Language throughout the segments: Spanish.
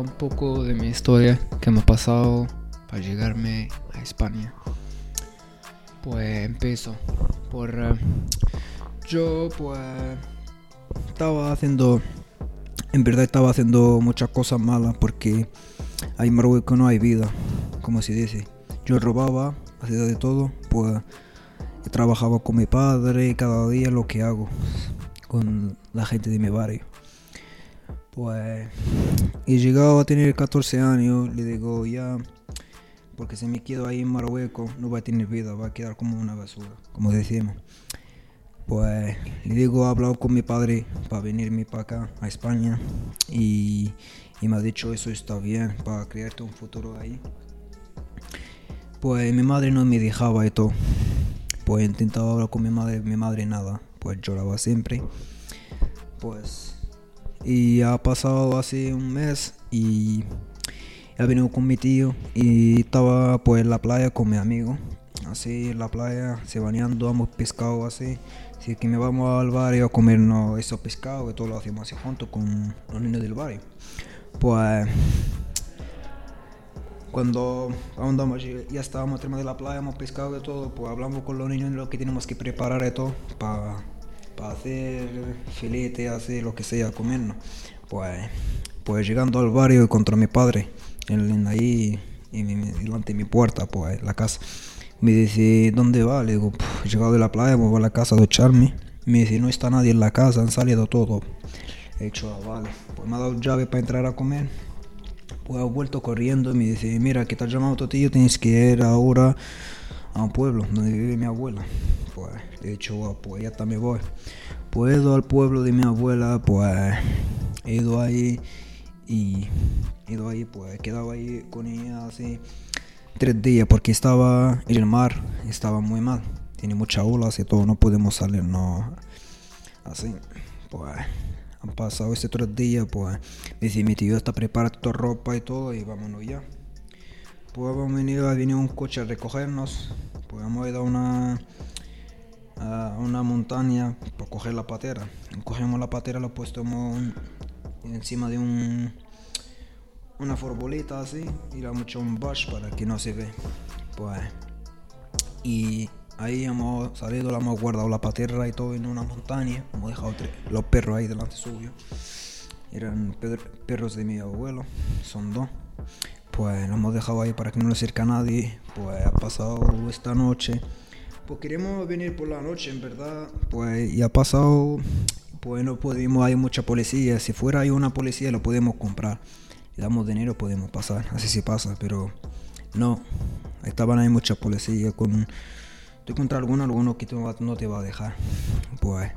un poco de mi historia que me ha pasado para llegarme a España. Pues empiezo por... eh, yo pues estaba haciendo... En verdad estaba haciendo muchas cosas malas porque ahí en Marruecos no hay vida, como se dice. Yo robaba, hacía de todo, pues trabajaba con mi padre cada día lo que hago con la gente de mi barrio. Pues he llegado a tener 14 años, le digo ya, porque si me quedo ahí en Marruecos no va a tener vida, va a quedar como una basura, como decimos. Pues le digo, he hablado con mi padre para venirme para acá, a España, y, y me ha dicho eso está bien, para crearte un futuro ahí. Pues mi madre no me dejaba y todo. Pues intentaba hablar con mi madre, mi madre nada, pues lloraba siempre. Pues y ha pasado hace un mes y he venido con mi tío y estaba pues en la playa con mi amigo. Así en la playa, se bañando, hemos pescado así. Así que me vamos al barrio a comernos esos pescados y todo lo hacemos así juntos con los niños del barrio. Pues cuando andamos, ya estábamos terminando de la playa, hemos pescado de todo, pues hablamos con los niños de lo que tenemos que preparar de todo para hacer filete, hacer lo que sea, comernos. Pues, pues llegando al barrio contra mi padre, en, ahí y delante de mi puerta, pues la casa. Me dice, ¿dónde va? Le digo, he llegado de la playa, voy a la casa a ducharme. Me dice, no está nadie en la casa, han salido todo. He dicho, ah, vale. Pues me ha dado llave para entrar a comer. Pues he vuelto corriendo y me dice, mira, que te has llamado tu tío, tienes que ir ahora a un pueblo donde vive mi abuela. Pues he dicho, pues ya está, me voy. Pues he ido al pueblo de mi abuela, pues he ido ahí y he ido ahí, pues he quedado ahí con ella así tres días porque estaba el mar, estaba muy mal. Tiene muchas olas y todo, no podemos salir, no. Así, pues han pasado estos tres días, pues me dice mi tío está preparando tu ropa y todo y vámonos ya. Pues hemos venido, ha venido un coche a recogernos, pues hemos ido a una, a una montaña para coger la patera. Cogemos la patera, la puesto encima de un una forbolita así y le hemos hecho un bash para que no se ve. Pues y ahí hemos salido, la hemos guardado la patera y todo en una montaña. Hemos dejado los perros ahí delante suyo. Eran perros de mi abuelo, son dos pues lo hemos dejado ahí para que no le acerque a nadie. Pues ha pasado esta noche. Pues queremos venir por la noche, en verdad. Pues y ha pasado. Pues no podemos, hay mucha policía. Si fuera hay una policía, lo podemos comprar. Damos dinero, podemos pasar. Así se pasa, pero no. Estaban ahí mucha policía. Con, estoy contra alguno, alguno que no te va a dejar. Pues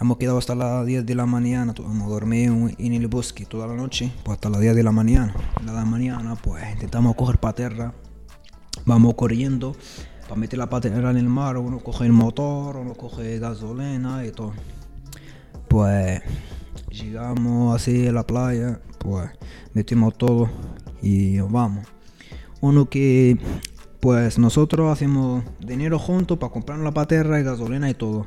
Hemos quedado hasta las 10 de la mañana, hemos dormido en el bosque toda la noche, pues hasta las 10 de la mañana. A la mañana, pues intentamos coger patera, vamos corriendo para meter la patera en el mar, uno coge el motor, uno coge gasolina y todo. Pues llegamos así a la playa, pues metimos todo y vamos. Uno que, pues nosotros hacemos dinero juntos para comprar la patera y gasolina y todo.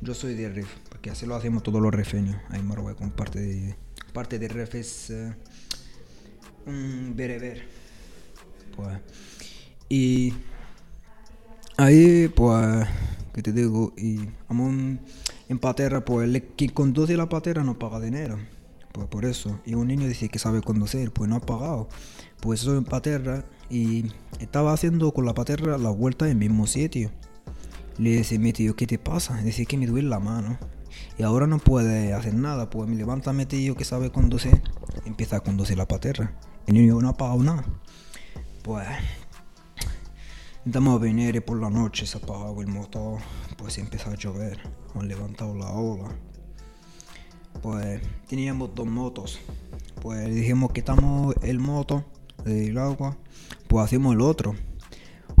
Yo soy de Riff que así lo hacemos todos los refeños en Marruecos, parte de, parte de ref es uh, bereber. Pues, y ahí, pues, que te digo, y un, en patera, pues, el que conduce la patera no paga dinero. Pues por eso. Y un niño dice que sabe conducir, pues no ha pagado. Pues eso en patera y estaba haciendo con la patera la vuelta en el mismo sitio. Le dice mi tío, ¿qué te pasa? Dice que me duele la mano y ahora no puede hacer nada, pues me levanta mi tío que sabe conducir, empieza a conducir la patera. El niño no ha pagado nada. Pues intentamos venir y por la noche se apagó el motor, pues empezó a llover, han levantado la ola. Pues teníamos dos motos, pues dijimos que estamos el moto del agua, pues hacemos el otro.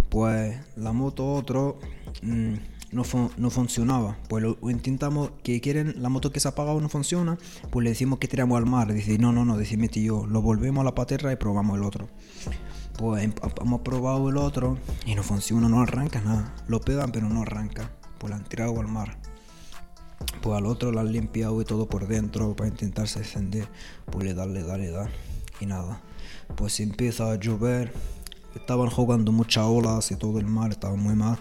Pues la moto otro... Mmm, no, no funcionaba. Pues lo, intentamos, que quieren, la moto que se ha apagado no funciona, pues le decimos que tiramos al mar. Dice, no, no, no, dice mi tío, lo volvemos a la patera y probamos el otro. Pues em, hemos probado el otro y no funciona, no arranca nada. Lo pegan pero no arranca. Pues lo han tirado al mar. Pues al otro lo han limpiado y todo por dentro para intentarse encender. Pues le da, le da, le da. y nada. Pues empieza a llover, estaban jugando muchas olas y todo el mar estaba muy mal.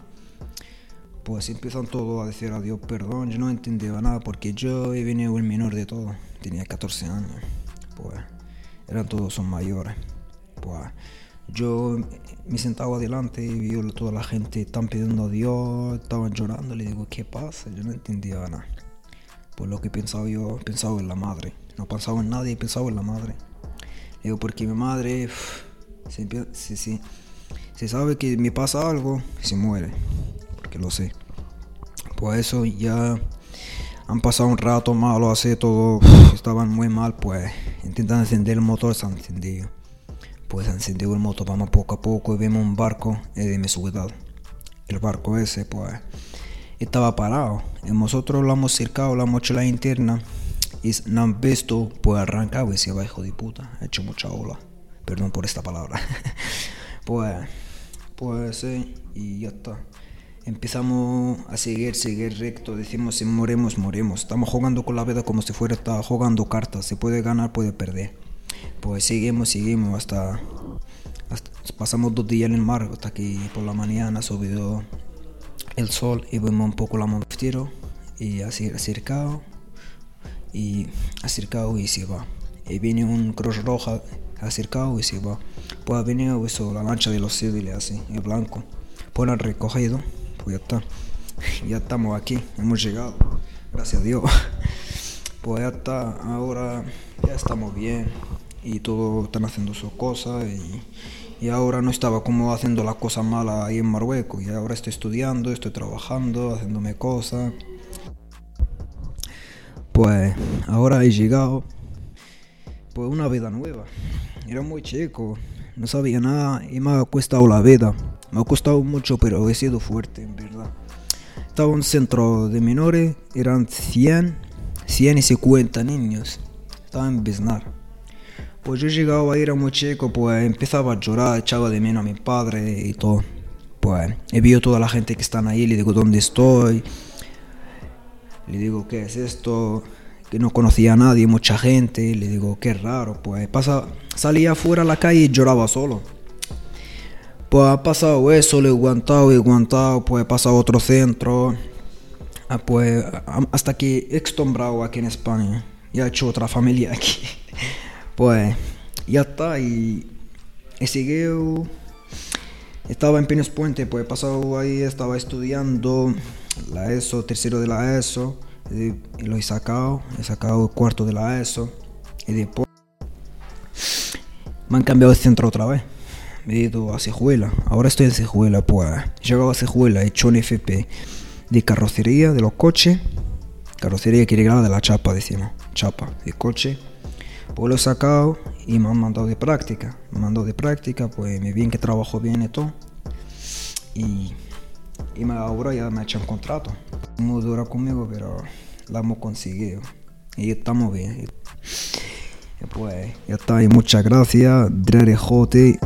Pues empiezan todos a decir adiós, perdón, yo no entendía nada porque yo he venido el menor de todo, tenía 14 años. Pues eran todos son mayores. Pues yo me sentaba adelante y vi toda la gente están pidiendo adiós, estaban llorando, le digo, ¿qué pasa? Yo no entendía nada. Pues lo que pensaba yo, pensaba en la madre. No pensaba en nadie, pensaba en la madre. Digo, porque mi madre, si, si, sabe que me pasa algo, se muere. Porque lo sé. Pues eso ya han pasado un rato malo, hace todo, estaban muy mal, pues intentan encender el motor, se han encendido. Pues han encendido el motor, vamos poco a poco y vemos un barco de mi ciudad. El barco ese, pues, estaba parado. Y nosotros lo hemos cercado, la mochila interna y no han visto, pues arrancado y se va, hijo de puta. Ha hecho mucha ola. Perdón por esta palabra. pues, pues sí, y ya está. Empezamos a seguir, seguir recto. Decimos, si moremos, moremos. Estamos jugando con la vida como si fuera está jugando cartas. Se puede ganar, puede perder. Pues seguimos, seguimos hasta, pasamos dos días en el mar hasta que por la mañana subió el sol y vemos un poco la montaña y así acercado y acercado y se va. Y viene un Cruz Roja acercado y se va. Pues ha venido eso, la lancha de los civiles así, el blanco. Pues han recogido, pues ya está. Ya estamos aquí, hemos llegado. Gracias a Dios. Pues ya está, ahora ya estamos bien y todos están haciendo sus cosas y, y ahora no estaba como haciendo las cosas malas ahí en Marruecos y ahora estoy estudiando, estoy trabajando, haciéndome cosas. Pues ahora he llegado, pues una vida nueva. Era muy chico, no sabía nada y me ha costado la vida. Me ha costado mucho, pero he sido fuerte, en verdad. Estaba en un centro de menores, eran 100, 100 y 50 niños. Estaba en Biznar. Pues yo llegaba, era muy chico, pues empezaba a llorar, echaba de menos a mi padre y todo. Pues he visto toda la gente que están ahí, le digo, ¿dónde estoy? Le digo, ¿qué es esto? Que no conocía a nadie, mucha gente. Le digo, qué raro. Pues pasa, salía afuera a la calle y lloraba solo. Pues ha pasado eso, le he aguantado y aguantado. Pues he pasado a otro centro. Ah, pues hasta que he extombrado aquí en España. Ya he hecho otra familia aquí. Pues ya está. Y he. Estaba en Pinos Puente, pues he pasado ahí, estaba estudiando la ESO, tercero de la ESO, y, lo he sacado, he sacado cuarto de la ESO, y después me han cambiado de centro otra vez. Me he ido a Cejuela, ahora estoy en Cejuela, pues he llegado a Cejuela, he hecho un FP de carrocería de los coches, carrocería quiere de la chapa, decimos, chapa de coche. Pues lo he sacado y me han mandado de práctica. Me han mandado de práctica, pues me bien que trabajo bien y todo. Y y ahora ya me ha hecho un contrato. Muy dura conmigo, pero la hemos conseguido. Y estamos bien. Y pues ya está. Y muchas gracias, Drerejote.